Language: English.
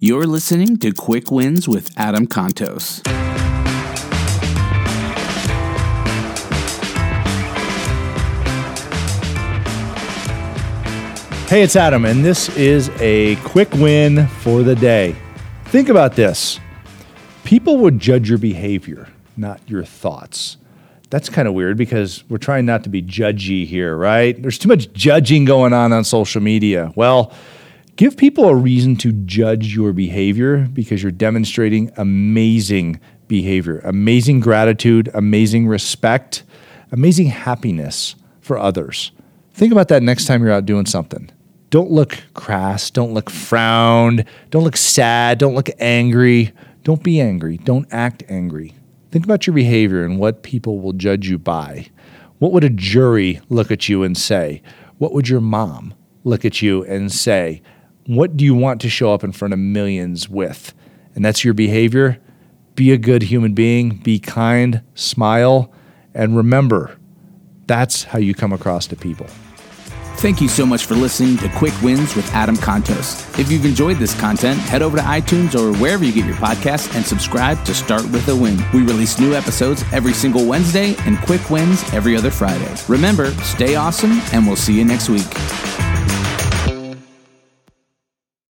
You're listening to Quick Wins with Adam Contos. Hey, it's Adam, and this is a quick win for the day. Think about this people would judge your behavior, not your thoughts. That's kind of weird because we're trying not to be judgy here, right? There's too much judging going on on social media. Well, Give people a reason to judge your behavior because you're demonstrating amazing behavior, amazing gratitude, amazing respect, amazing happiness for others. Think about that next time you're out doing something. Don't look crass, don't look frowned, don't look sad, don't look angry. Don't be angry, don't act angry. Think about your behavior and what people will judge you by. What would a jury look at you and say? What would your mom look at you and say? What do you want to show up in front of millions with? And that's your behavior. Be a good human being, be kind, smile, and remember that's how you come across to people. Thank you so much for listening to Quick Wins with Adam Contos. If you've enjoyed this content, head over to iTunes or wherever you get your podcasts and subscribe to Start with a Win. We release new episodes every single Wednesday and quick wins every other Friday. Remember, stay awesome, and we'll see you next week.